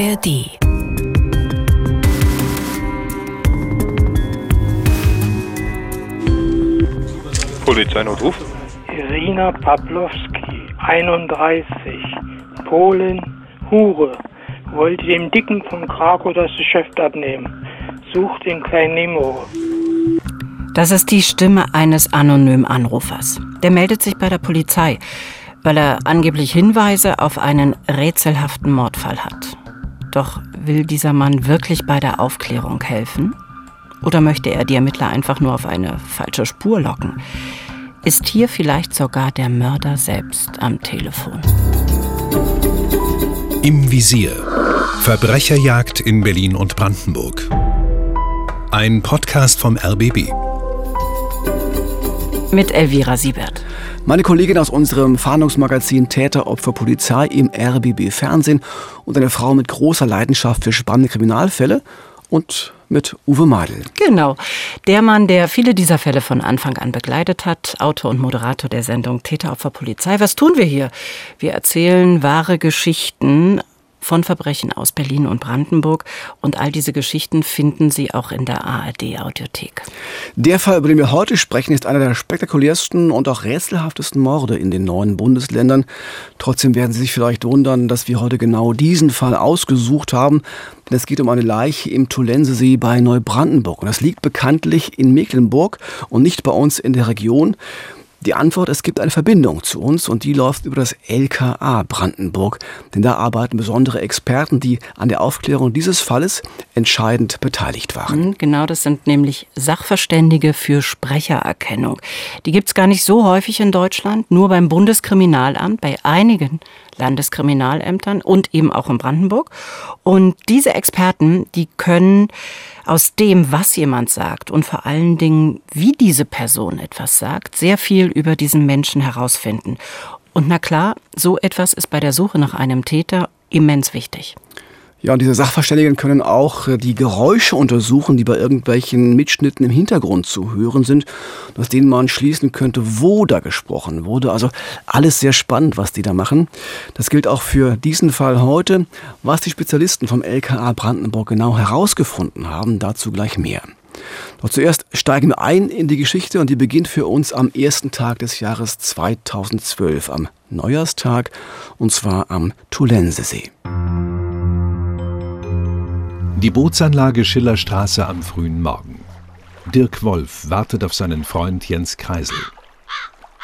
ARD. Polizeinotruf. Irina Pawlowski, 31, Polen, Hure, wollte dem Dicken von Krakow das Geschäft abnehmen. Sucht den kleinen Nemo. Das ist die Stimme eines anonymen Anrufers. Der meldet sich bei der Polizei, weil er angeblich Hinweise auf einen rätselhaften Mordfall hat. Doch will dieser Mann wirklich bei der Aufklärung helfen? Oder möchte er die Ermittler einfach nur auf eine falsche Spur locken? Ist hier vielleicht sogar der Mörder selbst am Telefon? Im Visier. Verbrecherjagd in Berlin und Brandenburg. Ein Podcast vom RBB. Mit Elvira Siebert. Meine Kollegin aus unserem Fahndungsmagazin Täter, Opfer, Polizei im RBB Fernsehen und eine Frau mit großer Leidenschaft für spannende Kriminalfälle und mit Uwe Madel. Genau. Der Mann, der viele dieser Fälle von Anfang an begleitet hat, Autor und Moderator der Sendung Täter, Opfer, Polizei. Was tun wir hier? Wir erzählen wahre Geschichten von Verbrechen aus Berlin und Brandenburg. Und all diese Geschichten finden Sie auch in der ARD-Audiothek. Der Fall, über den wir heute sprechen, ist einer der spektakulärsten und auch rätselhaftesten Morde in den neuen Bundesländern. Trotzdem werden Sie sich vielleicht wundern, dass wir heute genau diesen Fall ausgesucht haben. Denn es geht um eine Leiche im Tulensesee bei Neubrandenburg. Und das liegt bekanntlich in Mecklenburg und nicht bei uns in der Region. Die Antwort, es gibt eine Verbindung zu uns und die läuft über das LKA Brandenburg. Denn da arbeiten besondere Experten, die an der Aufklärung dieses Falles entscheidend beteiligt waren. Mhm, genau, das sind nämlich Sachverständige für Sprechererkennung. Die gibt's gar nicht so häufig in Deutschland, nur beim Bundeskriminalamt, bei einigen Landeskriminalämtern und eben auch in Brandenburg. Und diese Experten, die können aus dem, was jemand sagt und vor allen Dingen, wie diese Person etwas sagt, sehr viel über diesen Menschen herausfinden. Und na klar, so etwas ist bei der Suche nach einem Täter immens wichtig. Ja, und diese Sachverständigen können auch äh, die Geräusche untersuchen, die bei irgendwelchen Mitschnitten im Hintergrund zu hören sind, aus denen man schließen könnte, wo da gesprochen wurde. Also alles sehr spannend, was die da machen. Das gilt auch für diesen Fall heute. Was die Spezialisten vom LKA Brandenburg genau herausgefunden haben, dazu gleich mehr. Doch zuerst steigen wir ein in die Geschichte und die beginnt für uns am ersten Tag des Jahres 2012, am Neujahrstag, und zwar am Tulensesee. Die Bootsanlage Schillerstraße am frühen Morgen. Dirk Wolf wartet auf seinen Freund Jens Kreisel.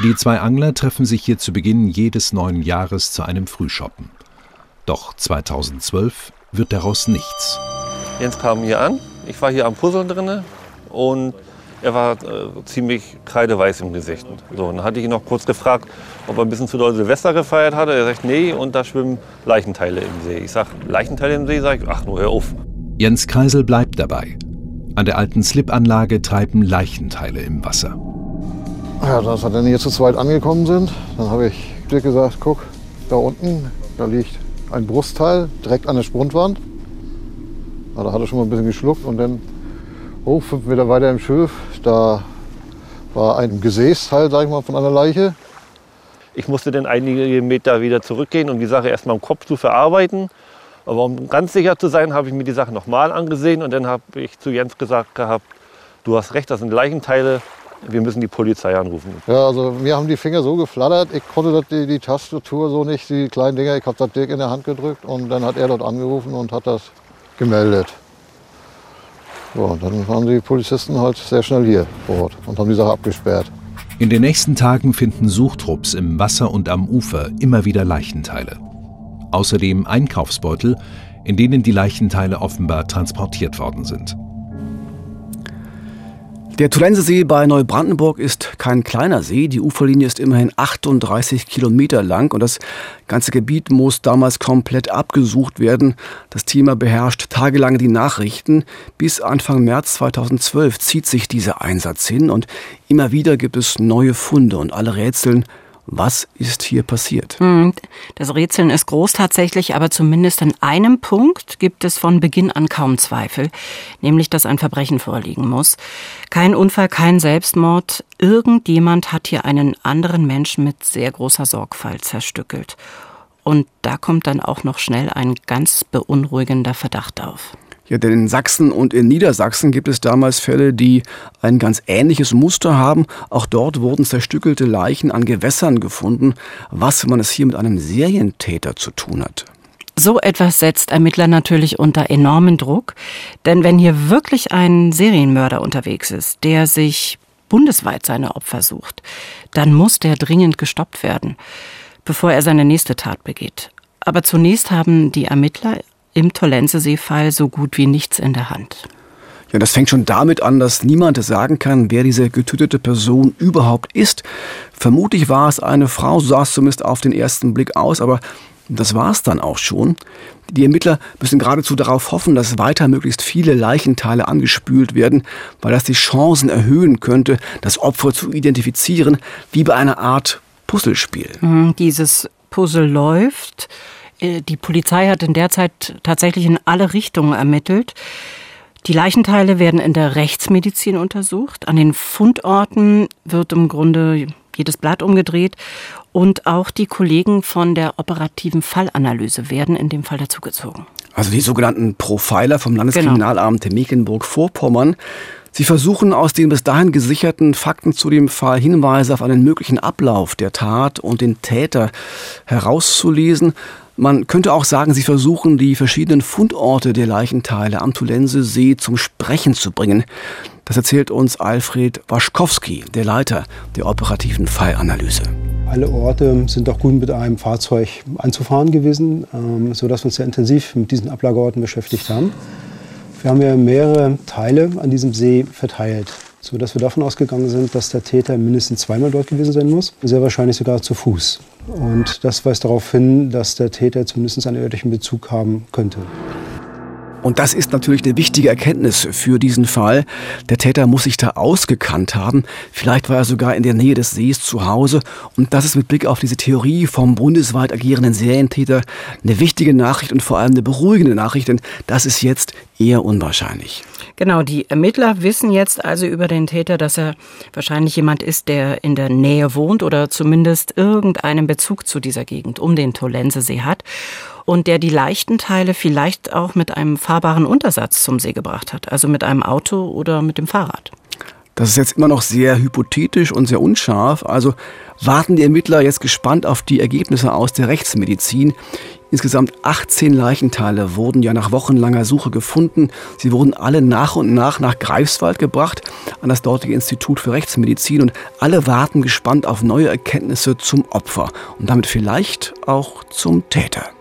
Die zwei Angler treffen sich hier zu Beginn jedes neuen Jahres zu einem Frühschoppen. Doch 2012 wird daraus nichts. Jens kam hier an, ich war hier am Puzzeln drinne und er war äh, ziemlich kreideweiß im Gesicht. So, dann hatte ich ihn noch kurz gefragt, ob er ein bisschen zu doll Silvester gefeiert hatte. Er sagt, nee, und da schwimmen Leichenteile im See. Ich sag, Leichenteile im See? Sag ich, ach, nur hör auf. Jens Kreisel bleibt dabei. An der alten Slipanlage treiben Leichenteile im Wasser. Ja, als wir dann hier zu zweit angekommen sind, dann habe ich dir gesagt, guck, da unten, da liegt ein Brustteil direkt an der Sprungwand. Ja, da hat er schon mal ein bisschen geschluckt und dann hoch, fünf Meter weiter im Schiff, da war ein Gesäßteil, sag ich mal, von einer Leiche. Ich musste dann einige Meter wieder zurückgehen, um die Sache erstmal im Kopf zu verarbeiten. Aber um ganz sicher zu sein, habe ich mir die Sache nochmal angesehen und dann habe ich zu Jens gesagt gehabt, du hast recht, das sind Leichenteile, wir müssen die Polizei anrufen. Ja, also mir haben die Finger so geflattert, ich konnte das, die, die Tastatur so nicht, die kleinen Dinger, ich habe das Dirk in der Hand gedrückt und dann hat er dort angerufen und hat das gemeldet. So, und dann waren die Polizisten halt sehr schnell hier vor Ort und haben die Sache abgesperrt. In den nächsten Tagen finden Suchtrupps im Wasser und am Ufer immer wieder Leichenteile. Außerdem Einkaufsbeutel, in denen die Leichenteile offenbar transportiert worden sind. Der Tulensesee bei Neubrandenburg ist kein kleiner See. Die Uferlinie ist immerhin 38 Kilometer lang und das ganze Gebiet muss damals komplett abgesucht werden. Das Thema beherrscht tagelang die Nachrichten. Bis Anfang März 2012 zieht sich dieser Einsatz hin und immer wieder gibt es neue Funde und alle rätseln, was ist hier passiert? Hm, das Rätseln ist groß tatsächlich, aber zumindest an einem Punkt gibt es von Beginn an kaum Zweifel, nämlich dass ein Verbrechen vorliegen muss. Kein Unfall, kein Selbstmord. Irgendjemand hat hier einen anderen Menschen mit sehr großer Sorgfalt zerstückelt. Und da kommt dann auch noch schnell ein ganz beunruhigender Verdacht auf. Ja, denn in Sachsen und in Niedersachsen gibt es damals Fälle, die ein ganz ähnliches Muster haben. Auch dort wurden zerstückelte Leichen an Gewässern gefunden, was, wenn man es hier mit einem Serientäter zu tun hat. So etwas setzt Ermittler natürlich unter enormen Druck, denn wenn hier wirklich ein Serienmörder unterwegs ist, der sich bundesweit seine Opfer sucht, dann muss der dringend gestoppt werden, bevor er seine nächste Tat begeht. Aber zunächst haben die Ermittler im Tollensesee-Fall so gut wie nichts in der Hand. Ja, das fängt schon damit an, dass niemand sagen kann, wer diese getötete Person überhaupt ist. Vermutlich war es eine Frau, so sah es zumindest auf den ersten Blick aus, aber das war es dann auch schon. Die Ermittler müssen geradezu darauf hoffen, dass weiter möglichst viele Leichenteile angespült werden, weil das die Chancen erhöhen könnte, das Opfer zu identifizieren, wie bei einer Art Puzzlespiel. Mhm, dieses Puzzle läuft. Äh, die Polizei hat in der Zeit tatsächlich in alle Richtungen ermittelt. Die Leichenteile werden in der Rechtsmedizin untersucht. An den Fundorten wird im Grunde jedes Blatt umgedreht. Und auch die Kollegen von der operativen Fallanalyse werden in dem Fall dazugezogen. Also die sogenannten Profiler vom Landeskriminalamt genau. Mecklenburg-Vorpommern. Sie versuchen aus den bis dahin gesicherten Fakten zu dem Fall Hinweise auf einen möglichen Ablauf der Tat und den Täter herauszulesen. Man könnte auch sagen, sie versuchen, die verschiedenen Fundorte der Leichenteile am Tulensesee zum Sprechen zu bringen. Das erzählt uns Alfred Waschkowski, der Leiter der operativen Fallanalyse. Alle Orte sind auch gut mit einem Fahrzeug anzufahren gewesen, ähm, sodass wir uns sehr intensiv mit diesen Ablagerorten beschäftigt haben. Wir haben ja mehrere Teile an diesem See verteilt, sodass wir davon ausgegangen sind, dass der Täter mindestens zweimal dort gewesen sein muss, sehr wahrscheinlich sogar zu Fuß. Und das weist darauf hin, dass der Täter zumindest einen örtlichen Bezug haben könnte. Und das ist natürlich eine wichtige Erkenntnis für diesen Fall. Der Täter muss sich da ausgekannt haben. Vielleicht war er sogar in der Nähe des Sees zu Hause. Und das ist mit Blick auf diese Theorie vom bundesweit agierenden Serientäter eine wichtige Nachricht und vor allem eine beruhigende Nachricht, denn das ist jetzt eher unwahrscheinlich. Genau, die Ermittler wissen jetzt also über den Täter, dass er wahrscheinlich jemand ist, der in der Nähe wohnt oder zumindest irgendeinen Bezug zu dieser Gegend um den Tolensesee hat und der die leichten Teile vielleicht auch mit einem fahrbaren Untersatz zum See gebracht hat, also mit einem Auto oder mit dem Fahrrad. Das ist jetzt immer noch sehr hypothetisch und sehr unscharf. Also warten die Ermittler jetzt gespannt auf die Ergebnisse aus der Rechtsmedizin. Insgesamt 18 Leichenteile wurden ja nach wochenlanger Suche gefunden. Sie wurden alle nach und nach nach Greifswald gebracht, an das dortige Institut für Rechtsmedizin. Und alle warten gespannt auf neue Erkenntnisse zum Opfer und damit vielleicht auch zum Täter.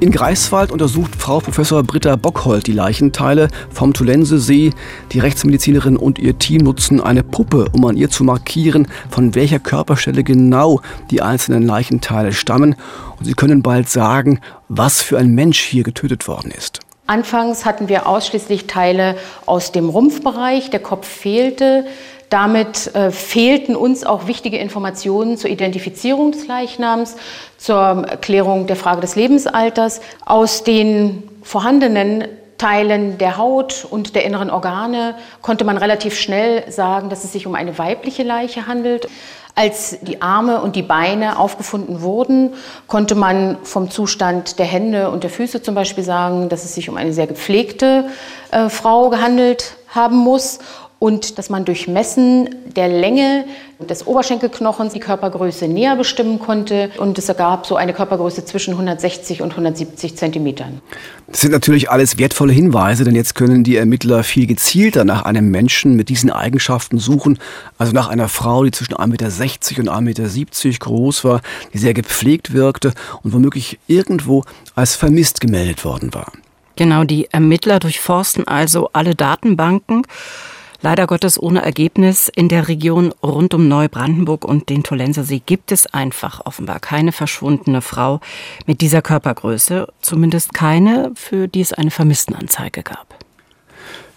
In Greifswald untersucht Frau Professor Britta Bockhold die Leichenteile vom Tulensesee. Die Rechtsmedizinerin und ihr Team nutzen eine Puppe, um an ihr zu markieren, von welcher Körperstelle genau die einzelnen Leichenteile stammen. Und sie können bald sagen, was für ein Mensch hier getötet worden ist. Anfangs hatten wir ausschließlich Teile aus dem Rumpfbereich, der Kopf fehlte. Damit äh, fehlten uns auch wichtige Informationen zur Identifizierung des Leichnams, zur Klärung der Frage des Lebensalters. Aus den vorhandenen Teilen der Haut und der inneren Organe konnte man relativ schnell sagen, dass es sich um eine weibliche Leiche handelt. Als die Arme und die Beine aufgefunden wurden, konnte man vom Zustand der Hände und der Füße zum Beispiel sagen, dass es sich um eine sehr gepflegte äh, Frau gehandelt haben muss und dass man durch Messen der Länge des Oberschenkelknochens die Körpergröße näher bestimmen konnte und es ergab so eine Körpergröße zwischen 160 und 170 Zentimetern. Das sind natürlich alles wertvolle Hinweise, denn jetzt können die Ermittler viel gezielter nach einem Menschen mit diesen Eigenschaften suchen, also nach einer Frau, die zwischen 1,60 Meter und 1,70 Meter groß war, die sehr gepflegt wirkte und womöglich irgendwo als vermisst gemeldet worden war. Genau, die Ermittler durchforsten also alle Datenbanken Leider Gottes ohne Ergebnis. In der Region rund um Neubrandenburg und den Tolensesee gibt es einfach offenbar keine verschwundene Frau mit dieser Körpergröße. Zumindest keine, für die es eine Vermisstenanzeige gab.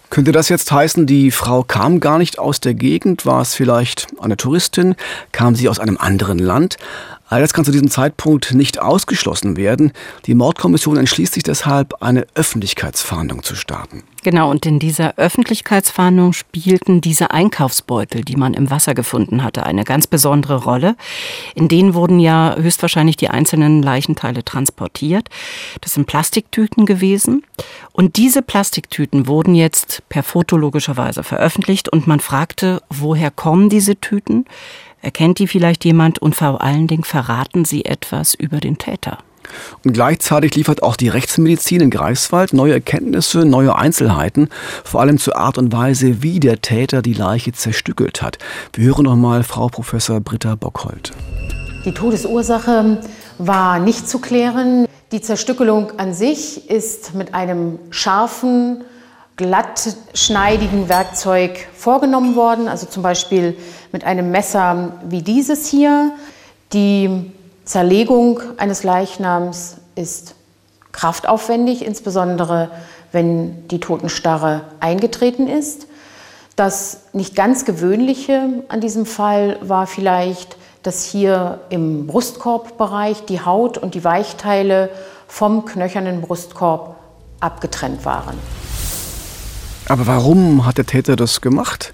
Könnte das jetzt heißen, die Frau kam gar nicht aus der Gegend? War es vielleicht eine Touristin? Kam sie aus einem anderen Land? All das kann zu diesem Zeitpunkt nicht ausgeschlossen werden. Die Mordkommission entschließt sich deshalb, eine Öffentlichkeitsfahndung zu starten. Genau, und in dieser Öffentlichkeitsfahndung spielten diese Einkaufsbeutel, die man im Wasser gefunden hatte, eine ganz besondere Rolle. In denen wurden ja höchstwahrscheinlich die einzelnen Leichenteile transportiert. Das sind Plastiktüten gewesen. Und diese Plastiktüten wurden jetzt per Foto logischerweise veröffentlicht und man fragte, woher kommen diese Tüten? Erkennt die vielleicht jemand und vor allen Dingen verraten sie etwas über den Täter? Und gleichzeitig liefert auch die Rechtsmedizin in Greifswald neue Erkenntnisse, neue Einzelheiten, vor allem zur Art und Weise, wie der Täter die Leiche zerstückelt hat. Wir hören nochmal Frau Professor Britta Bockhold. Die Todesursache war nicht zu klären. Die Zerstückelung an sich ist mit einem scharfen, glattschneidigen Werkzeug vorgenommen worden, also zum Beispiel mit einem Messer wie dieses hier. Die Zerlegung eines Leichnams ist kraftaufwendig, insbesondere wenn die Totenstarre eingetreten ist. Das nicht ganz gewöhnliche an diesem Fall war vielleicht, dass hier im Brustkorbbereich die Haut und die Weichteile vom knöchernen Brustkorb abgetrennt waren. Aber warum hat der Täter das gemacht?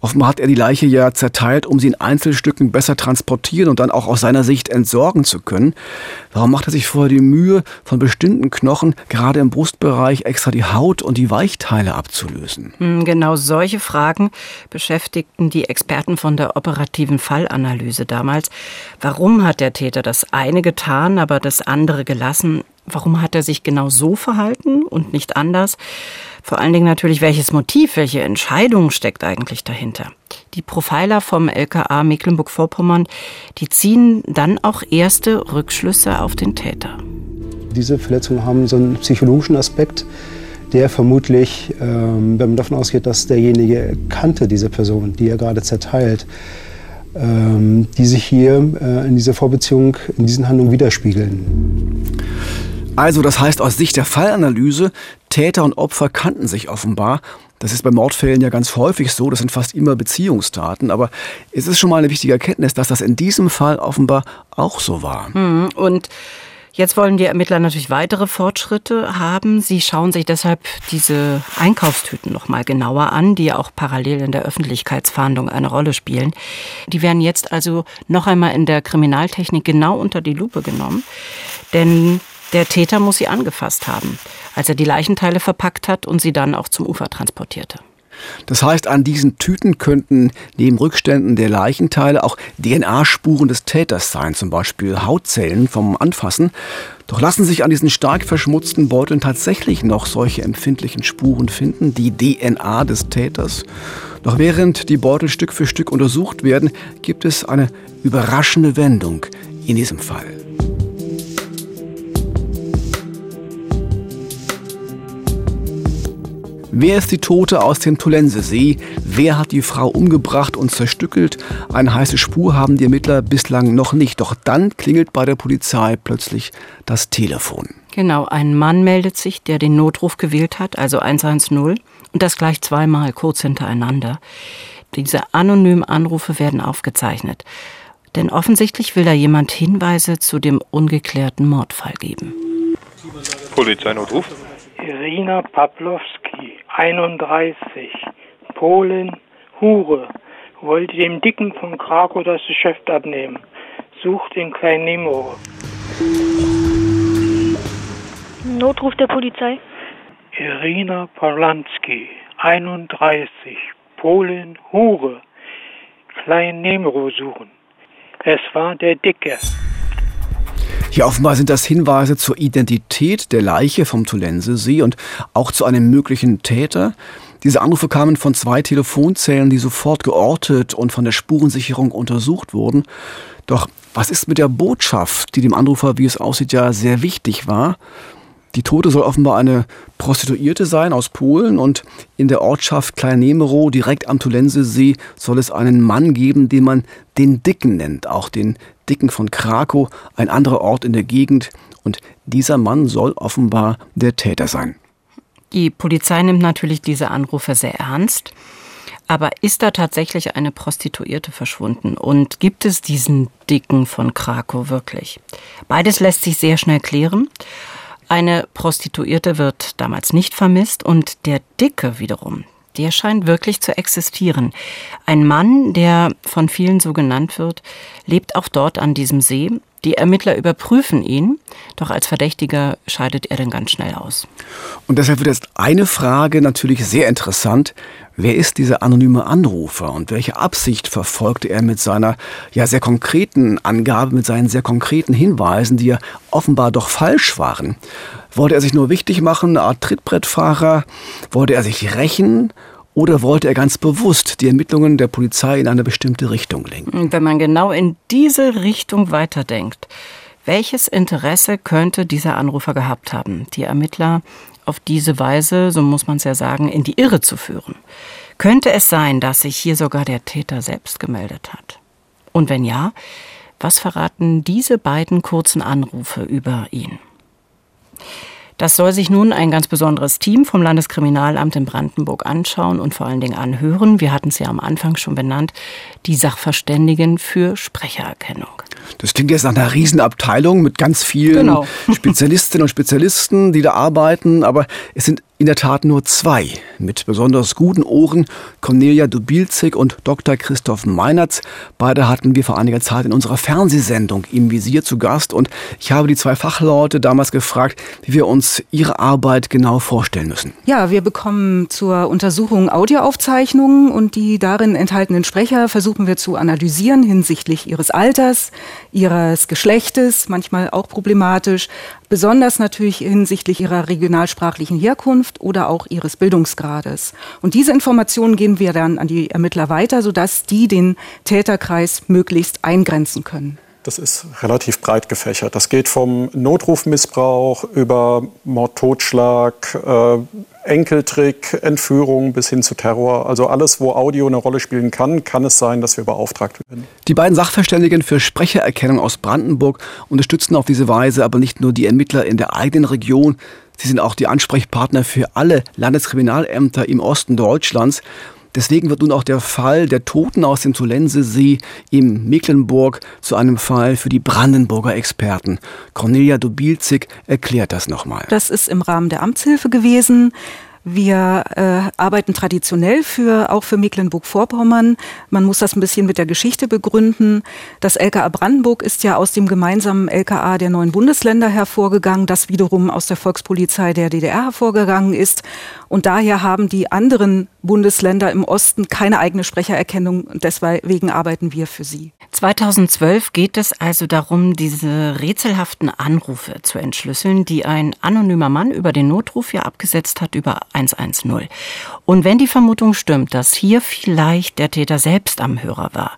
Offenbar hat er die Leiche ja zerteilt, um sie in Einzelstücken besser transportieren und dann auch aus seiner Sicht entsorgen zu können. Warum macht er sich vorher die Mühe, von bestimmten Knochen, gerade im Brustbereich, extra die Haut und die Weichteile abzulösen? Hm, genau solche Fragen beschäftigten die Experten von der operativen Fallanalyse damals. Warum hat der Täter das eine getan, aber das andere gelassen? Warum hat er sich genau so verhalten und nicht anders? Vor allen Dingen natürlich, welches Motiv, welche Entscheidung steckt eigentlich dahinter. Die Profiler vom LKA Mecklenburg-Vorpommern, die ziehen dann auch erste Rückschlüsse auf den Täter. Diese Verletzungen haben so einen psychologischen Aspekt, der vermutlich, ähm, wenn man davon ausgeht, dass derjenige kannte diese Person, die er gerade zerteilt, ähm, die sich hier äh, in dieser Vorbeziehung, in diesen Handlungen widerspiegeln. Also das heißt aus Sicht der Fallanalyse, Täter und Opfer kannten sich offenbar. Das ist bei Mordfällen ja ganz häufig so, das sind fast immer Beziehungsdaten. Aber es ist schon mal eine wichtige Erkenntnis, dass das in diesem Fall offenbar auch so war. Hm, und Jetzt wollen die Ermittler natürlich weitere Fortschritte haben. Sie schauen sich deshalb diese Einkaufstüten noch mal genauer an, die auch parallel in der Öffentlichkeitsfahndung eine Rolle spielen. Die werden jetzt also noch einmal in der Kriminaltechnik genau unter die Lupe genommen, denn der Täter muss sie angefasst haben, als er die Leichenteile verpackt hat und sie dann auch zum Ufer transportierte. Das heißt, an diesen Tüten könnten neben Rückständen der Leichenteile auch DNA-Spuren des Täters sein, zum Beispiel Hautzellen vom Anfassen. Doch lassen sich an diesen stark verschmutzten Beuteln tatsächlich noch solche empfindlichen Spuren finden, die DNA des Täters. Doch während die Beutel Stück für Stück untersucht werden, gibt es eine überraschende Wendung in diesem Fall. Wer ist die Tote aus dem Tulensesee? Wer hat die Frau umgebracht und zerstückelt? Eine heiße Spur haben die Ermittler bislang noch nicht. Doch dann klingelt bei der Polizei plötzlich das Telefon. Genau, ein Mann meldet sich, der den Notruf gewählt hat, also 110, und das gleich zweimal kurz hintereinander. Diese anonymen Anrufe werden aufgezeichnet. Denn offensichtlich will da jemand Hinweise zu dem ungeklärten Mordfall geben. Polizeinotruf. Irina Pawlowski, 31, Polen, Hure, wollte dem Dicken von Krakow das Geschäft abnehmen. Sucht in Klein Nemo. Notruf der Polizei. Irina Polanski, 31, Polen, Hure, Klein Nemo suchen. Es war der Dicke. Ja, offenbar sind das Hinweise zur Identität der Leiche vom Tulensesee und auch zu einem möglichen Täter. Diese Anrufe kamen von zwei Telefonzellen, die sofort geortet und von der Spurensicherung untersucht wurden. Doch was ist mit der Botschaft, die dem Anrufer, wie es aussieht, ja sehr wichtig war? Die Tote soll offenbar eine Prostituierte sein aus Polen und in der Ortschaft Kleinemero direkt am Tulensesee soll es einen Mann geben, den man den Dicken nennt, auch den Dicken von Krakow, ein anderer Ort in der Gegend und dieser Mann soll offenbar der Täter sein. Die Polizei nimmt natürlich diese Anrufe sehr ernst. Aber ist da tatsächlich eine Prostituierte verschwunden? Und gibt es diesen Dicken von Krakow wirklich? Beides lässt sich sehr schnell klären. Eine Prostituierte wird damals nicht vermisst und der Dicke wiederum, der scheint wirklich zu existieren. Ein Mann, der von vielen so genannt wird, lebt auch dort an diesem See. Die Ermittler überprüfen ihn, doch als Verdächtiger scheidet er dann ganz schnell aus. Und deshalb wird jetzt eine Frage natürlich sehr interessant. Wer ist dieser anonyme Anrufer und welche Absicht verfolgte er mit seiner ja sehr konkreten Angabe, mit seinen sehr konkreten Hinweisen, die ja offenbar doch falsch waren? Wollte er sich nur wichtig machen, eine Art Trittbrettfahrer? Wollte er sich rächen? Oder wollte er ganz bewusst die Ermittlungen der Polizei in eine bestimmte Richtung lenken? Wenn man genau in diese Richtung weiterdenkt, welches Interesse könnte dieser Anrufer gehabt haben? Die Ermittler auf diese Weise, so muss man es ja sagen, in die Irre zu führen. Könnte es sein, dass sich hier sogar der Täter selbst gemeldet hat? Und wenn ja, was verraten diese beiden kurzen Anrufe über ihn? Das soll sich nun ein ganz besonderes Team vom Landeskriminalamt in Brandenburg anschauen und vor allen Dingen anhören. Wir hatten es ja am Anfang schon benannt, die Sachverständigen für Sprechererkennung. Das klingt jetzt nach einer Riesenabteilung mit ganz vielen genau. Spezialistinnen und Spezialisten, die da arbeiten, aber es sind in der Tat nur zwei mit besonders guten Ohren, Cornelia Dubilzig und Dr. Christoph Meinertz. Beide hatten wir vor einiger Zeit in unserer Fernsehsendung im Visier zu Gast und ich habe die zwei Fachleute damals gefragt, wie wir uns ihre Arbeit genau vorstellen müssen. Ja, wir bekommen zur Untersuchung Audioaufzeichnungen und die darin enthaltenen Sprecher versuchen wir zu analysieren hinsichtlich ihres Alters, ihres Geschlechtes, manchmal auch problematisch, besonders natürlich hinsichtlich ihrer regionalsprachlichen Herkunft oder auch ihres Bildungsgrades. Und diese Informationen geben wir dann an die Ermittler weiter, sodass die den Täterkreis möglichst eingrenzen können. Das ist relativ breit gefächert. Das geht vom Notrufmissbrauch über Mord, Totschlag, äh, Enkeltrick, Entführung bis hin zu Terror. Also alles, wo Audio eine Rolle spielen kann, kann es sein, dass wir beauftragt werden. Die beiden Sachverständigen für Sprechererkennung aus Brandenburg unterstützen auf diese Weise aber nicht nur die Ermittler in der eigenen Region, sie sind auch die Ansprechpartner für alle Landeskriminalämter im Osten Deutschlands. Deswegen wird nun auch der Fall der Toten aus dem Zolensesee im Mecklenburg zu einem Fall für die Brandenburger Experten. Cornelia Dubilzig erklärt das nochmal. Das ist im Rahmen der Amtshilfe gewesen. Wir äh, arbeiten traditionell für, auch für Mecklenburg-Vorpommern. Man muss das ein bisschen mit der Geschichte begründen. Das LKA Brandenburg ist ja aus dem gemeinsamen LKA der neuen Bundesländer hervorgegangen, das wiederum aus der Volkspolizei der DDR hervorgegangen ist. Und daher haben die anderen Bundesländer im Osten keine eigene Sprechererkennung. Deswegen arbeiten wir für sie. 2012 geht es also darum, diese rätselhaften Anrufe zu entschlüsseln, die ein anonymer Mann über den Notruf ja abgesetzt hat über 110. Und wenn die Vermutung stimmt, dass hier vielleicht der Täter selbst am Hörer war,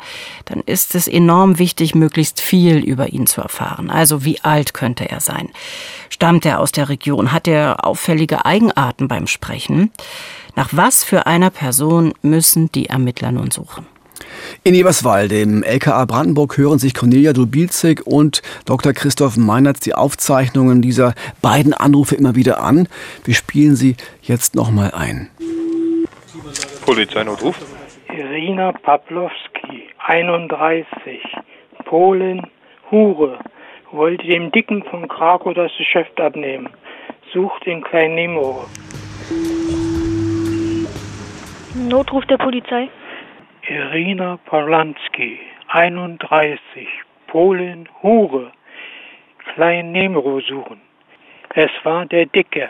dann ist es enorm wichtig, möglichst viel über ihn zu erfahren. Also wie alt könnte er sein? Stammt er aus der Region? Hat er auffällige Eigenarten beim Sprechen? Nach was für einer Person müssen die Ermittler nun suchen? In Eberswalde im LKA Brandenburg hören sich Cornelia Dubilzig und Dr. Christoph Meinertz die Aufzeichnungen dieser beiden Anrufe immer wieder an. Wir spielen sie jetzt nochmal ein. Polizeinotruf. Irina Pawlowski, 31, Polen, Hure, wollte dem Dicken von Krakow das Geschäft abnehmen. Sucht in Klein Nemo. Notruf der Polizei. Irina Polanski, 31, Polen, Hure, Klein Nemro suchen. Es war der Dicke.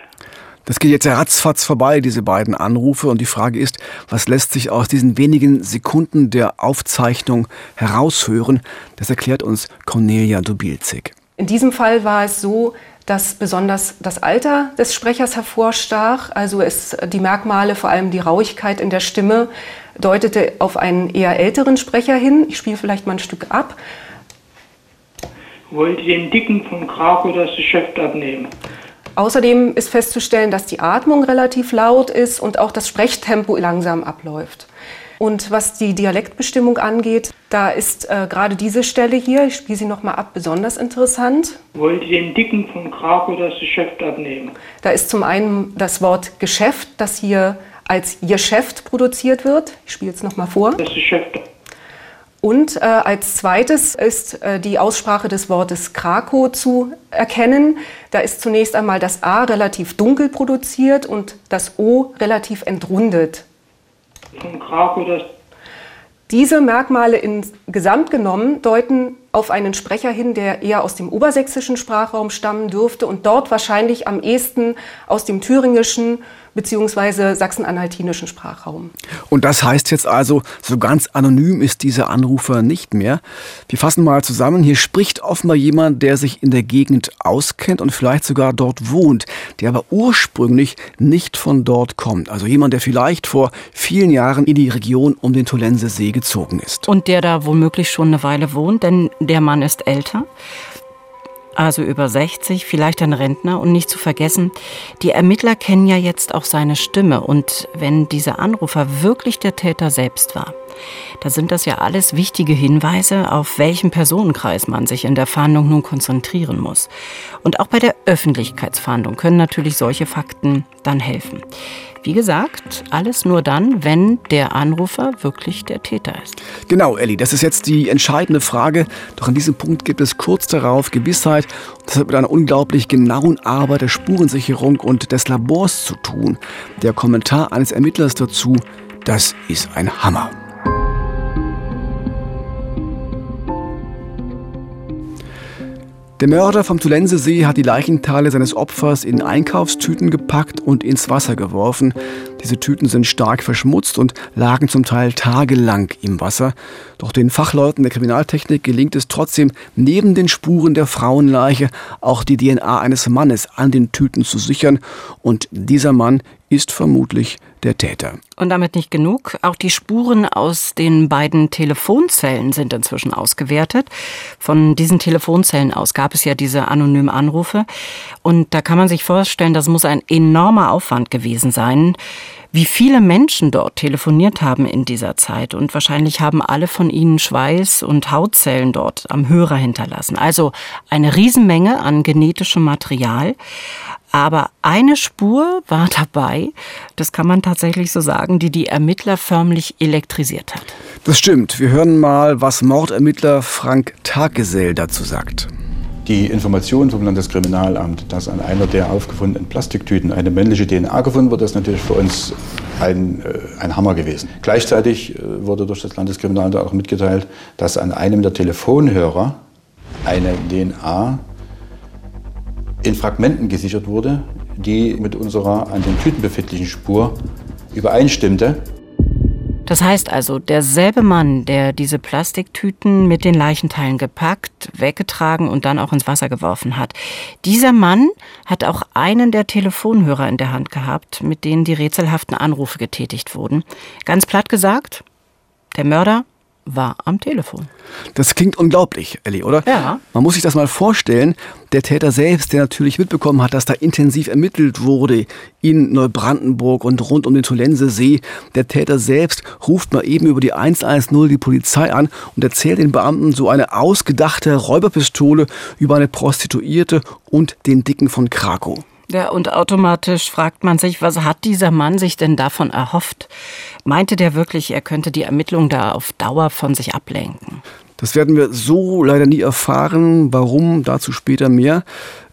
Das geht jetzt ratzfatz vorbei, diese beiden Anrufe. Und die Frage ist, was lässt sich aus diesen wenigen Sekunden der Aufzeichnung heraushören? Das erklärt uns Cornelia Dubilzig. In diesem Fall war es so, dass besonders das Alter des Sprechers hervorstach. Also es, die Merkmale, vor allem die Rauigkeit in der Stimme, deutete auf einen eher älteren Sprecher hin. Ich spiele vielleicht mal ein Stück ab. Wollte dem Dicken von Krakow das Geschäft abnehmen. Außerdem ist festzustellen, dass die Atmung relativ laut ist und auch das Sprechtempo langsam abläuft. Und was die Dialektbestimmung angeht, da ist äh, gerade diese Stelle hier, ich spiele sie nochmal ab, besonders interessant. Wollte dem Dicken von Krakow das Geschäft abnehmen. Da ist zum einen das Wort Geschäft, das hier als Geschäft produziert wird. Ich spiele es nochmal vor. Das Geschäft. Und äh, als zweites ist äh, die Aussprache des Wortes Krakow zu erkennen. Da ist zunächst einmal das A relativ dunkel produziert und das O relativ entrundet. Von Krakow das diese Merkmale insgesamt genommen deuten auf einen Sprecher hin, der eher aus dem obersächsischen Sprachraum stammen dürfte und dort wahrscheinlich am ehesten aus dem thüringischen bzw. sachsen-anhaltinischen Sprachraum. Und das heißt jetzt also, so ganz anonym ist dieser Anrufer nicht mehr. Wir fassen mal zusammen, hier spricht offenbar jemand, der sich in der Gegend auskennt und vielleicht sogar dort wohnt, der aber ursprünglich nicht von dort kommt. Also jemand, der vielleicht vor vielen Jahren in die Region um den Tolense See gezogen ist. Und der da womöglich schon eine Weile wohnt, denn der Mann ist älter also über 60, vielleicht ein Rentner. Und nicht zu vergessen, die Ermittler kennen ja jetzt auch seine Stimme. Und wenn dieser Anrufer wirklich der Täter selbst war, da sind das ja alles wichtige Hinweise, auf welchen Personenkreis man sich in der Fahndung nun konzentrieren muss. Und auch bei der Öffentlichkeitsfahndung können natürlich solche Fakten dann helfen. Wie gesagt, alles nur dann, wenn der Anrufer wirklich der Täter ist. Genau, Elli, das ist jetzt die entscheidende Frage. Doch an diesem Punkt gibt es kurz darauf Gewissheit. Das hat mit einer unglaublich genauen Arbeit der Spurensicherung und des Labors zu tun. Der Kommentar eines Ermittlers dazu, das ist ein Hammer. Der Mörder vom Tulensesee hat die Leichenteile seines Opfers in Einkaufstüten gepackt und ins Wasser geworfen. Diese Tüten sind stark verschmutzt und lagen zum Teil tagelang im Wasser. Doch den Fachleuten der Kriminaltechnik gelingt es trotzdem, neben den Spuren der Frauenleiche auch die DNA eines Mannes an den Tüten zu sichern. Und dieser Mann ist vermutlich der Täter. Und damit nicht genug. Auch die Spuren aus den beiden Telefonzellen sind inzwischen ausgewertet. Von diesen Telefonzellen aus gab es ja diese anonymen Anrufe. Und da kann man sich vorstellen, das muss ein enormer Aufwand gewesen sein, wie viele Menschen dort telefoniert haben in dieser Zeit. Und wahrscheinlich haben alle von ihnen Schweiß und Hautzellen dort am Hörer hinterlassen. Also eine Riesenmenge an genetischem Material. Aber eine Spur war dabei, das kann man tatsächlich so sagen, die die Ermittler förmlich elektrisiert hat. Das stimmt. Wir hören mal, was Mordermittler Frank Taggesell dazu sagt. Die Information vom Landeskriminalamt, dass an einer der aufgefundenen Plastiktüten eine männliche DNA gefunden wurde, ist natürlich für uns ein, äh, ein Hammer gewesen. Gleichzeitig äh, wurde durch das Landeskriminalamt auch mitgeteilt, dass an einem der Telefonhörer eine DNA in Fragmenten gesichert wurde, die mit unserer an den Tüten befindlichen Spur übereinstimmte. Das heißt also, derselbe Mann, der diese Plastiktüten mit den Leichenteilen gepackt, weggetragen und dann auch ins Wasser geworfen hat, dieser Mann hat auch einen der Telefonhörer in der Hand gehabt, mit denen die rätselhaften Anrufe getätigt wurden. Ganz platt gesagt, der Mörder war am Telefon. Das klingt unglaublich, Ellie, oder? Ja. Man muss sich das mal vorstellen. Der Täter selbst, der natürlich mitbekommen hat, dass da intensiv ermittelt wurde in Neubrandenburg und rund um den Tulensesee. Der Täter selbst ruft mal eben über die 110 die Polizei an und erzählt den Beamten so eine ausgedachte Räuberpistole über eine Prostituierte und den Dicken von Krakow. Ja, und automatisch fragt man sich, was hat dieser Mann sich denn davon erhofft? Meinte der wirklich, er könnte die Ermittlungen da auf Dauer von sich ablenken? Das werden wir so leider nie erfahren. Warum? Dazu später mehr.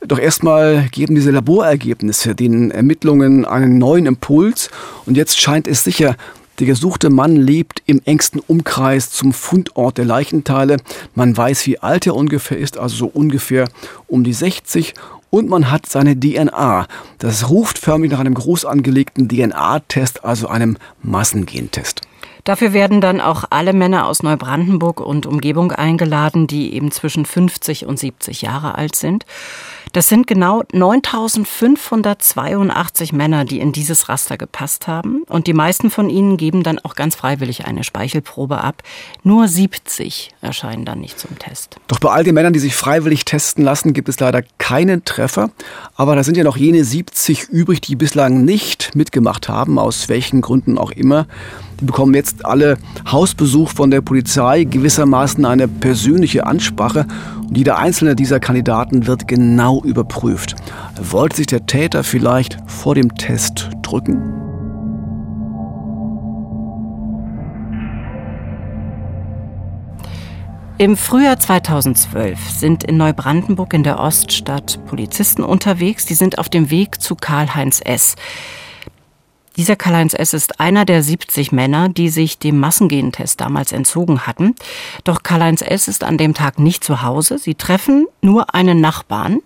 Doch erstmal geben diese Laborergebnisse den Ermittlungen einen neuen Impuls. Und jetzt scheint es sicher, der gesuchte Mann lebt im engsten Umkreis zum Fundort der Leichenteile. Man weiß, wie alt er ungefähr ist, also so ungefähr um die 60 und man hat seine DNA. Das ruft förmlich nach einem groß angelegten DNA-Test, also einem Massengentest. Dafür werden dann auch alle Männer aus Neubrandenburg und Umgebung eingeladen, die eben zwischen 50 und 70 Jahre alt sind. Das sind genau 9582 Männer, die in dieses Raster gepasst haben. Und die meisten von ihnen geben dann auch ganz freiwillig eine Speichelprobe ab. Nur 70 erscheinen dann nicht zum Test. Doch bei all den Männern, die sich freiwillig testen lassen, gibt es leider keinen Treffer. Aber da sind ja noch jene 70 übrig, die bislang nicht mitgemacht haben, aus welchen Gründen auch immer. Die bekommen jetzt alle Hausbesuch von der Polizei, gewissermaßen eine persönliche Ansprache. Und jeder einzelne dieser Kandidaten wird genau überprüft. Wollte sich der Täter vielleicht vor dem Test drücken? Im Frühjahr 2012 sind in Neubrandenburg in der Oststadt Polizisten unterwegs. Die sind auf dem Weg zu Karl-Heinz S. Dieser Karl-Heinz S. ist einer der 70 Männer, die sich dem Massengentest damals entzogen hatten. Doch Karl-Heinz S. ist an dem Tag nicht zu Hause. Sie treffen nur einen Nachbarn,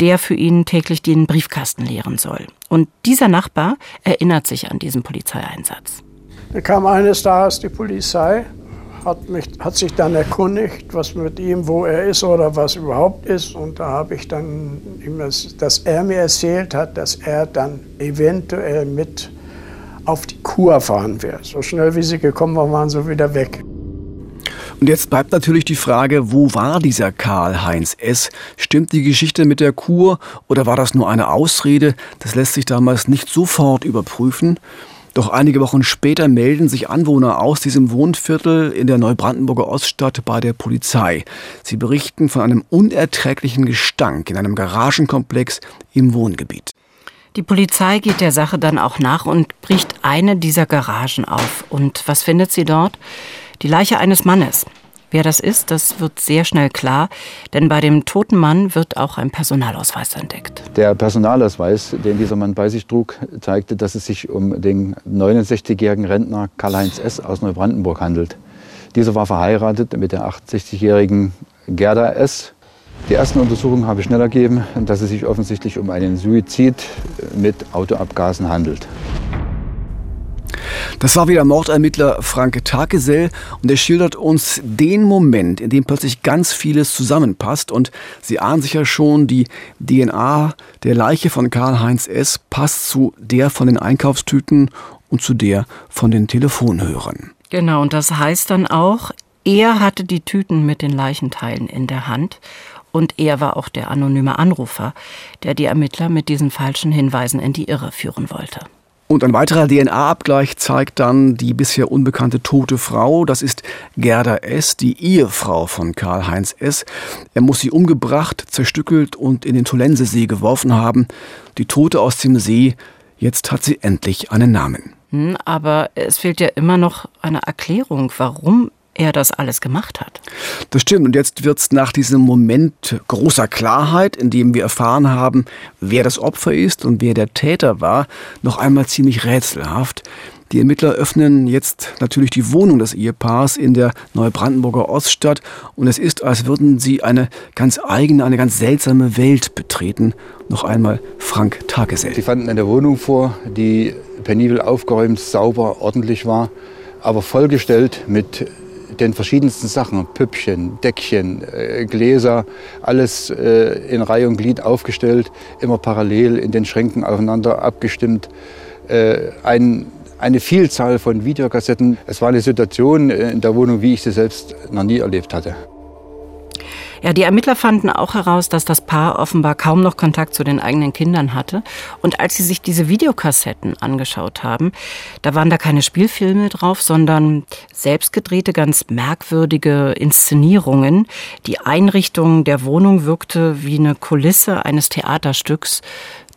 der für ihn täglich den Briefkasten leeren soll. Und dieser Nachbar erinnert sich an diesen Polizeieinsatz. Da kam eines Tages die Polizei, hat, mich, hat sich dann erkundigt, was mit ihm, wo er ist oder was überhaupt ist. Und da habe ich dann, dass er mir erzählt hat, dass er dann eventuell mit auf die Kur fahren wird. So schnell wie sie gekommen waren, waren sie wieder weg. Und jetzt bleibt natürlich die Frage, wo war dieser Karl-Heinz S? Stimmt die Geschichte mit der Kur oder war das nur eine Ausrede? Das lässt sich damals nicht sofort überprüfen. Doch einige Wochen später melden sich Anwohner aus diesem Wohnviertel in der Neubrandenburger Oststadt bei der Polizei. Sie berichten von einem unerträglichen Gestank in einem Garagenkomplex im Wohngebiet. Die Polizei geht der Sache dann auch nach und bricht eine dieser Garagen auf. Und was findet sie dort? Die Leiche eines Mannes. Wer das ist, das wird sehr schnell klar, denn bei dem toten Mann wird auch ein Personalausweis entdeckt. Der Personalausweis, den dieser Mann bei sich trug, zeigte, dass es sich um den 69-jährigen Rentner Karl-Heinz S. aus Neubrandenburg handelt. Dieser war verheiratet mit der 68-jährigen Gerda S. Die ersten Untersuchungen haben schnell ergeben, dass es sich offensichtlich um einen Suizid mit Autoabgasen handelt. Das war wieder Mordermittler Frank Tagesell und er schildert uns den Moment, in dem plötzlich ganz vieles zusammenpasst und Sie ahnen sich ja schon, die DNA der Leiche von Karl-Heinz S. passt zu der von den Einkaufstüten und zu der von den Telefonhörern. Genau, und das heißt dann auch, er hatte die Tüten mit den Leichenteilen in der Hand und er war auch der anonyme Anrufer, der die Ermittler mit diesen falschen Hinweisen in die Irre führen wollte. Und ein weiterer DNA-Abgleich zeigt dann die bisher unbekannte tote Frau. Das ist Gerda S., die Ehefrau von Karl-Heinz S. Er muss sie umgebracht, zerstückelt und in den Tolensesee geworfen haben. Die Tote aus dem See, jetzt hat sie endlich einen Namen. Hm, aber es fehlt ja immer noch eine Erklärung, warum er das alles gemacht hat. Das stimmt. Und jetzt wird es nach diesem Moment großer Klarheit, in dem wir erfahren haben, wer das Opfer ist und wer der Täter war, noch einmal ziemlich rätselhaft. Die Ermittler öffnen jetzt natürlich die Wohnung des Ehepaars in der Neubrandenburger Oststadt und es ist, als würden sie eine ganz eigene, eine ganz seltsame Welt betreten. Noch einmal Frank Tagesell. Sie fanden eine Wohnung vor, die penibel aufgeräumt, sauber, ordentlich war, aber vollgestellt mit den verschiedensten Sachen, Püppchen, Deckchen, äh, Gläser, alles äh, in Reihe und Glied aufgestellt, immer parallel in den Schränken aufeinander abgestimmt. Äh, ein, eine Vielzahl von Videokassetten. Es war eine Situation in der Wohnung, wie ich sie selbst noch nie erlebt hatte. Ja, die Ermittler fanden auch heraus, dass das Paar offenbar kaum noch Kontakt zu den eigenen Kindern hatte. Und als sie sich diese Videokassetten angeschaut haben, da waren da keine Spielfilme drauf, sondern selbstgedrehte, ganz merkwürdige Inszenierungen. Die Einrichtung der Wohnung wirkte wie eine Kulisse eines Theaterstücks,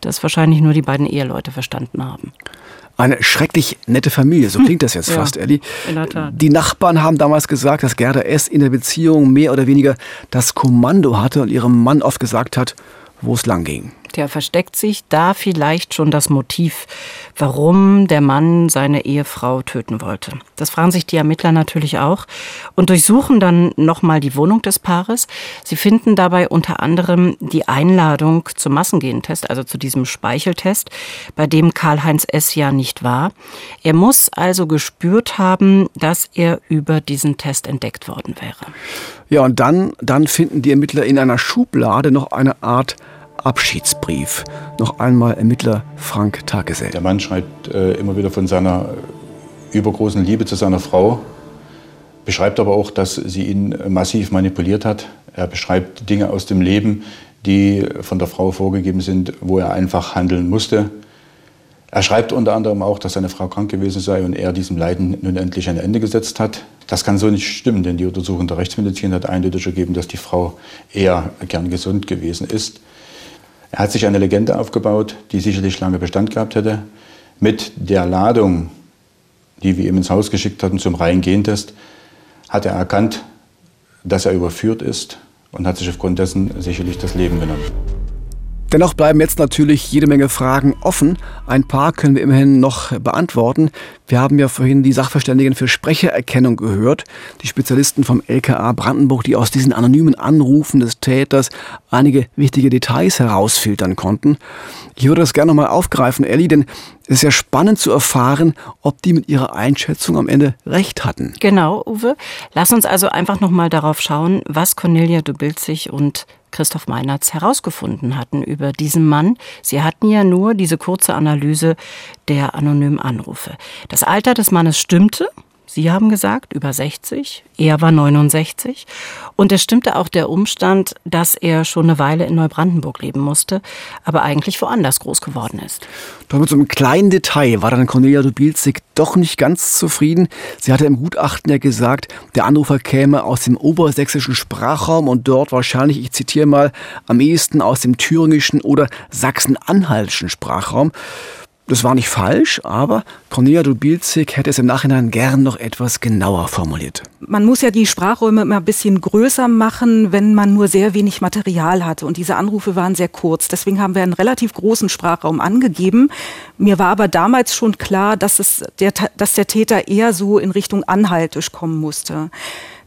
das wahrscheinlich nur die beiden Eheleute verstanden haben. Eine schrecklich nette Familie, so klingt das jetzt ja, fast, Elli. In der Tat. Die Nachbarn haben damals gesagt, dass Gerda S. in der Beziehung mehr oder weniger das Kommando hatte und ihrem Mann oft gesagt hat, wo es lang ging. Tja, versteckt sich da vielleicht schon das Motiv, warum der Mann seine Ehefrau töten wollte? Das fragen sich die Ermittler natürlich auch und durchsuchen dann nochmal die Wohnung des Paares. Sie finden dabei unter anderem die Einladung zum Massengentest, also zu diesem Speicheltest, bei dem Karl-Heinz S. ja nicht war. Er muss also gespürt haben, dass er über diesen Test entdeckt worden wäre. Ja, und dann, dann finden die Ermittler in einer Schublade noch eine Art Abschiedsbrief. Noch einmal Ermittler Frank Tagesell. Der Mann schreibt äh, immer wieder von seiner übergroßen Liebe zu seiner Frau, beschreibt aber auch, dass sie ihn massiv manipuliert hat. Er beschreibt Dinge aus dem Leben, die von der Frau vorgegeben sind, wo er einfach handeln musste. Er schreibt unter anderem auch, dass seine Frau krank gewesen sei und er diesem Leiden nun endlich ein Ende gesetzt hat. Das kann so nicht stimmen, denn die Untersuchung der Rechtsmedizin hat eindeutig ergeben, dass die Frau eher gern gesund gewesen ist. Er hat sich eine Legende aufgebaut, die sicherlich lange Bestand gehabt hätte. Mit der Ladung, die wir ihm ins Haus geschickt hatten zum reinen Gentest, hat er erkannt, dass er überführt ist und hat sich aufgrund dessen sicherlich das Leben genommen. Dennoch bleiben jetzt natürlich jede Menge Fragen offen. Ein paar können wir immerhin noch beantworten. Wir haben ja vorhin die Sachverständigen für Sprechererkennung gehört, die Spezialisten vom LKA Brandenburg, die aus diesen anonymen Anrufen des Täters einige wichtige Details herausfiltern konnten. Ich würde das gerne nochmal aufgreifen, Elli, denn es ist ja spannend zu erfahren, ob die mit ihrer Einschätzung am Ende recht hatten. Genau, Uwe. Lass uns also einfach nochmal darauf schauen, was Cornelia Dubilzig und Christoph Meinertz herausgefunden hatten über diesen Mann. Sie hatten ja nur diese kurze Analyse der anonymen Anrufe. Das Alter des Mannes stimmte. Sie haben gesagt, über 60. Er war 69. Und es stimmte auch der Umstand, dass er schon eine Weile in Neubrandenburg leben musste, aber eigentlich woanders groß geworden ist. Doch mit so einem kleinen Detail war dann Cornelia Dubilzig doch nicht ganz zufrieden. Sie hatte im Gutachten ja gesagt, der Anrufer käme aus dem obersächsischen Sprachraum und dort wahrscheinlich, ich zitiere mal, am ehesten aus dem thüringischen oder sachsen-anhaltischen Sprachraum. Das war nicht falsch, aber Cornelia Dubilzig hätte es im Nachhinein gern noch etwas genauer formuliert. Man muss ja die Sprachräume immer ein bisschen größer machen, wenn man nur sehr wenig Material hatte. Und diese Anrufe waren sehr kurz. Deswegen haben wir einen relativ großen Sprachraum angegeben. Mir war aber damals schon klar, dass, es der, dass der Täter eher so in Richtung Anhaltisch kommen musste.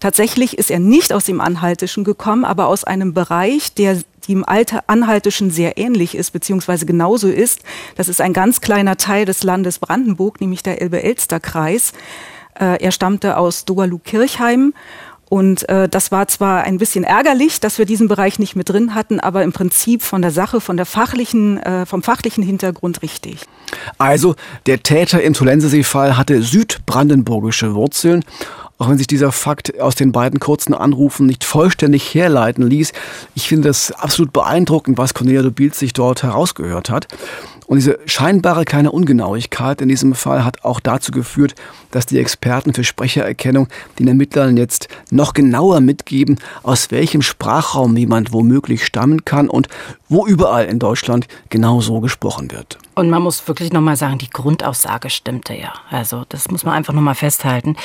Tatsächlich ist er nicht aus dem Anhaltischen gekommen, aber aus einem Bereich, der dem Alter Anhaltischen sehr ähnlich ist, beziehungsweise genauso ist. Das ist ein ganz kleiner Teil des Landes Brandenburg, nämlich der Elbe-Elster-Kreis. Äh, er stammte aus Doalu-Kirchheim und äh, das war zwar ein bisschen ärgerlich, dass wir diesen Bereich nicht mit drin hatten, aber im Prinzip von der Sache, von der fachlichen, äh, vom fachlichen Hintergrund richtig. Also der Täter im Tolensesee-Fall hatte südbrandenburgische Wurzeln auch wenn sich dieser Fakt aus den beiden kurzen Anrufen nicht vollständig herleiten ließ. Ich finde das absolut beeindruckend, was Cornelia de sich dort herausgehört hat. Und diese scheinbare kleine Ungenauigkeit in diesem Fall hat auch dazu geführt, dass die Experten für Sprechererkennung den Ermittlern jetzt noch genauer mitgeben, aus welchem Sprachraum jemand womöglich stammen kann und wo überall in Deutschland genau so gesprochen wird. Und man muss wirklich nochmal sagen, die Grundaussage stimmte ja. Also das muss man einfach nochmal festhalten.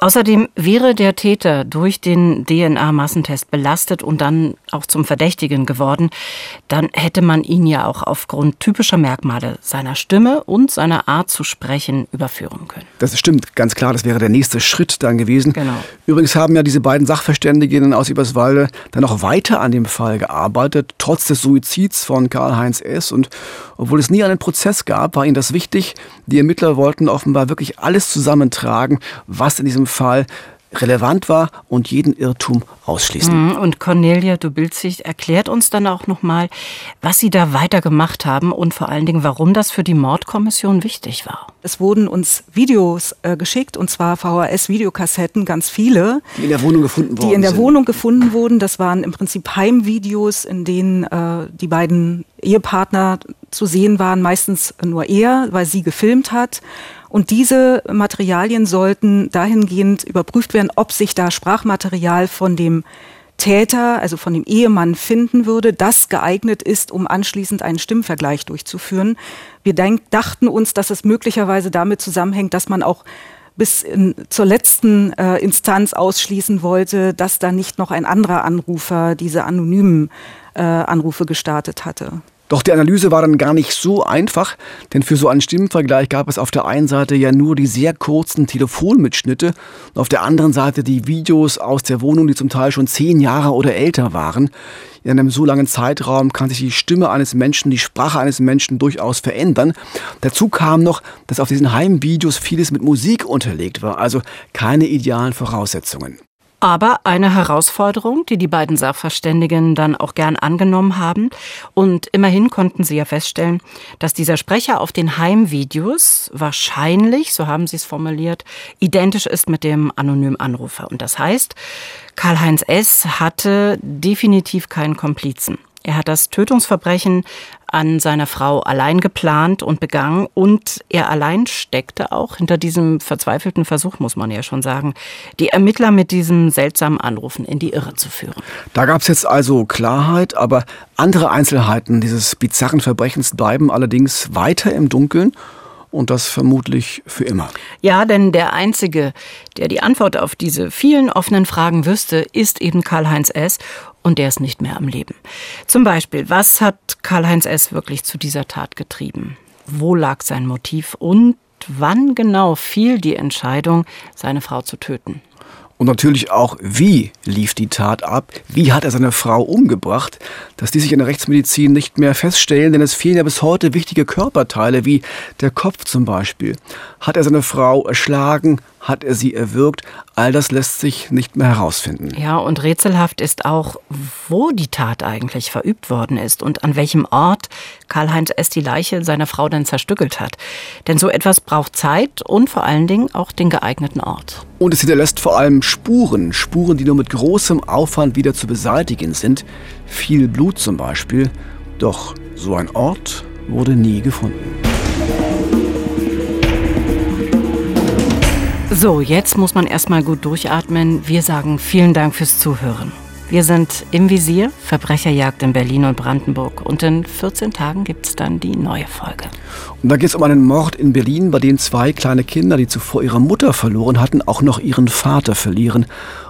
Außerdem wäre der Täter durch den DNA-Massentest belastet und dann auch zum Verdächtigen geworden, dann hätte man ihn ja auch aufgrund typischer Merkmale seiner Stimme und seiner Art zu sprechen überführen können. Das stimmt, ganz klar, das wäre der nächste Schritt dann gewesen. Genau. Übrigens haben ja diese beiden Sachverständigen aus Eberswalde dann noch weiter an dem Fall gearbeitet, trotz des Suizids von Karl-Heinz S. Und obwohl es nie einen Prozess gab, war ihnen das wichtig. Die Ermittler wollten offenbar wirklich alles zusammentragen, was in diesem Fall relevant war und jeden Irrtum ausschließen. Mhm, und Cornelia Dubilzig erklärt uns dann auch nochmal, was Sie da weiter gemacht haben und vor allen Dingen, warum das für die Mordkommission wichtig war. Es wurden uns Videos äh, geschickt, und zwar VHS-Videokassetten, ganz viele. Die in der Wohnung gefunden wurden. Die in der sind. Wohnung gefunden wurden. Das waren im Prinzip Heimvideos, in denen äh, die beiden Ehepartner zu sehen waren, meistens nur er, weil sie gefilmt hat. Und diese Materialien sollten dahingehend überprüft werden, ob sich da Sprachmaterial von dem Täter, also von dem Ehemann finden würde, das geeignet ist, um anschließend einen Stimmvergleich durchzuführen. Wir dachten uns, dass es möglicherweise damit zusammenhängt, dass man auch bis in, zur letzten äh, Instanz ausschließen wollte, dass da nicht noch ein anderer Anrufer diese anonymen äh, Anrufe gestartet hatte. Doch die Analyse war dann gar nicht so einfach, denn für so einen Stimmenvergleich gab es auf der einen Seite ja nur die sehr kurzen Telefonmitschnitte und auf der anderen Seite die Videos aus der Wohnung, die zum Teil schon zehn Jahre oder älter waren. In einem so langen Zeitraum kann sich die Stimme eines Menschen, die Sprache eines Menschen durchaus verändern. Dazu kam noch, dass auf diesen Heimvideos vieles mit Musik unterlegt war, also keine idealen Voraussetzungen. Aber eine Herausforderung, die die beiden Sachverständigen dann auch gern angenommen haben. Und immerhin konnten sie ja feststellen, dass dieser Sprecher auf den Heimvideos wahrscheinlich, so haben sie es formuliert, identisch ist mit dem anonymen Anrufer. Und das heißt, Karl-Heinz S. hatte definitiv keinen Komplizen. Er hat das Tötungsverbrechen an seiner Frau allein geplant und begangen und er allein steckte auch hinter diesem verzweifelten Versuch, muss man ja schon sagen, die Ermittler mit diesen seltsamen Anrufen in die Irre zu führen. Da gab es jetzt also Klarheit, aber andere Einzelheiten dieses bizarren Verbrechens bleiben allerdings weiter im Dunkeln. und das vermutlich für immer. Ja, denn der Einzige, der die Antwort auf diese vielen offenen Fragen wüsste, ist eben Karl-Heinz S. Und der ist nicht mehr am Leben. Zum Beispiel, was hat Karl-Heinz S. wirklich zu dieser Tat getrieben? Wo lag sein Motiv? Und wann genau fiel die Entscheidung, seine Frau zu töten? Und natürlich auch, wie lief die Tat ab? Wie hat er seine Frau umgebracht? Dass die sich in der Rechtsmedizin nicht mehr feststellen, denn es fehlen ja bis heute wichtige Körperteile, wie der Kopf zum Beispiel. Hat er seine Frau erschlagen? Hat er sie erwürgt? All das lässt sich nicht mehr herausfinden. Ja, und rätselhaft ist auch, wo die Tat eigentlich verübt worden ist und an welchem Ort Karl-Heinz S. die Leiche seiner Frau dann zerstückelt hat. Denn so etwas braucht Zeit und vor allen Dingen auch den geeigneten Ort. Und es hinterlässt vor allem Spuren, Spuren, die nur mit großem Aufwand wieder zu beseitigen sind. Viel Blut zum Beispiel. Doch so ein Ort wurde nie gefunden. So, jetzt muss man erstmal gut durchatmen. Wir sagen vielen Dank fürs Zuhören. Wir sind im Visier, Verbrecherjagd in Berlin und Brandenburg. Und in 14 Tagen gibt es dann die neue Folge. Und da geht es um einen Mord in Berlin, bei dem zwei kleine Kinder, die zuvor ihre Mutter verloren hatten, auch noch ihren Vater verlieren.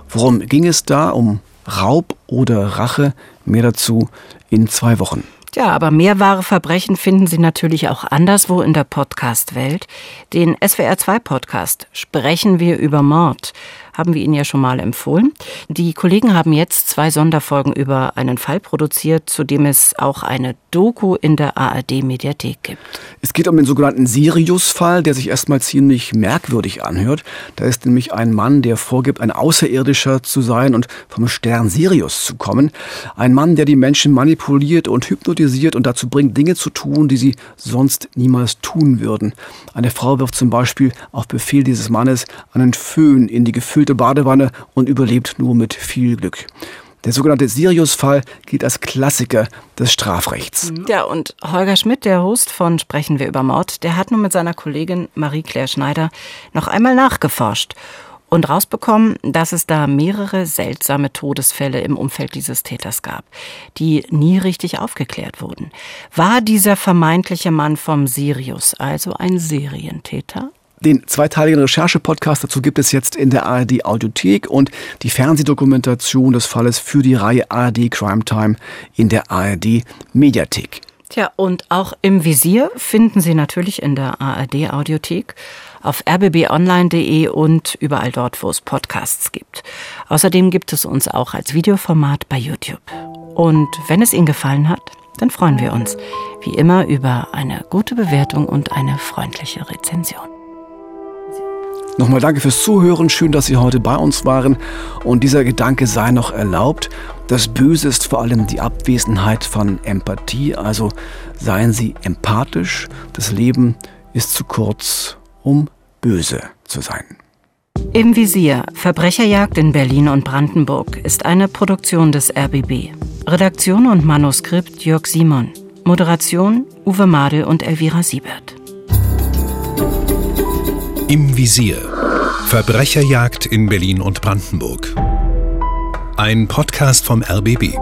Worum ging es da? Um Raub oder Rache? Mehr dazu in zwei Wochen. Ja, aber mehr wahre Verbrechen finden Sie natürlich auch anderswo in der Podcast-Welt. Den SWR2-Podcast Sprechen wir über Mord haben wir Ihnen ja schon mal empfohlen. Die Kollegen haben jetzt zwei Sonderfolgen über einen Fall produziert, zu dem es auch eine Doku in der ARD-Mediathek gibt. Es geht um den sogenannten Sirius-Fall, der sich erstmal ziemlich merkwürdig anhört. Da ist nämlich ein Mann, der vorgibt, ein Außerirdischer zu sein und vom Stern Sirius zu kommen. Ein Mann, der die Menschen manipuliert und hypnotisiert und dazu bringt, Dinge zu tun, die sie sonst niemals tun würden. Eine Frau wirft zum Beispiel auf Befehl dieses Mannes einen Föhn in die gefüllte gefüllte Badewanne und überlebt nur mit viel Glück. Der sogenannte Sirius-Fall gilt als Klassiker des Strafrechts. Ja, und Holger Schmidt, der Host von Sprechen wir über Mord, der hat nun mit seiner Kollegin Marie-Claire Schneider noch einmal nachgeforscht und rausbekommen, dass es da mehrere seltsame Todesfälle im Umfeld dieses Täters gab, die nie richtig aufgeklärt wurden. War dieser vermeintliche Mann vom Sirius also ein Serientäter? Den zweiteiligen Recherche-Podcast dazu gibt es jetzt in der ARD Audiothek und die Fernsehdokumentation des Falles für die Reihe ARD Crime Time in der ARD Mediathek. Tja, und auch im Visier finden Sie natürlich in der ARD Audiothek, auf rbbonline.de und überall dort, wo es Podcasts gibt. Außerdem gibt es uns auch als Videoformat bei YouTube. Und wenn es Ihnen gefallen hat, dann freuen wir uns, wie immer, über eine gute Bewertung und eine freundliche Rezension. Nochmal danke fürs Zuhören. Schön, dass Sie heute bei uns waren. Und dieser Gedanke sei noch erlaubt. Das Böse ist vor allem die Abwesenheit von Empathie. Also seien Sie empathisch. Das Leben ist zu kurz, um böse zu sein. Im Visier Verbrecherjagd in Berlin und Brandenburg ist eine Produktion des RBB. Redaktion und Manuskript Jörg Simon. Moderation Uwe Madel und Elvira Siebert. Im Visier. Verbrecherjagd in Berlin und Brandenburg. Ein Podcast vom RBB.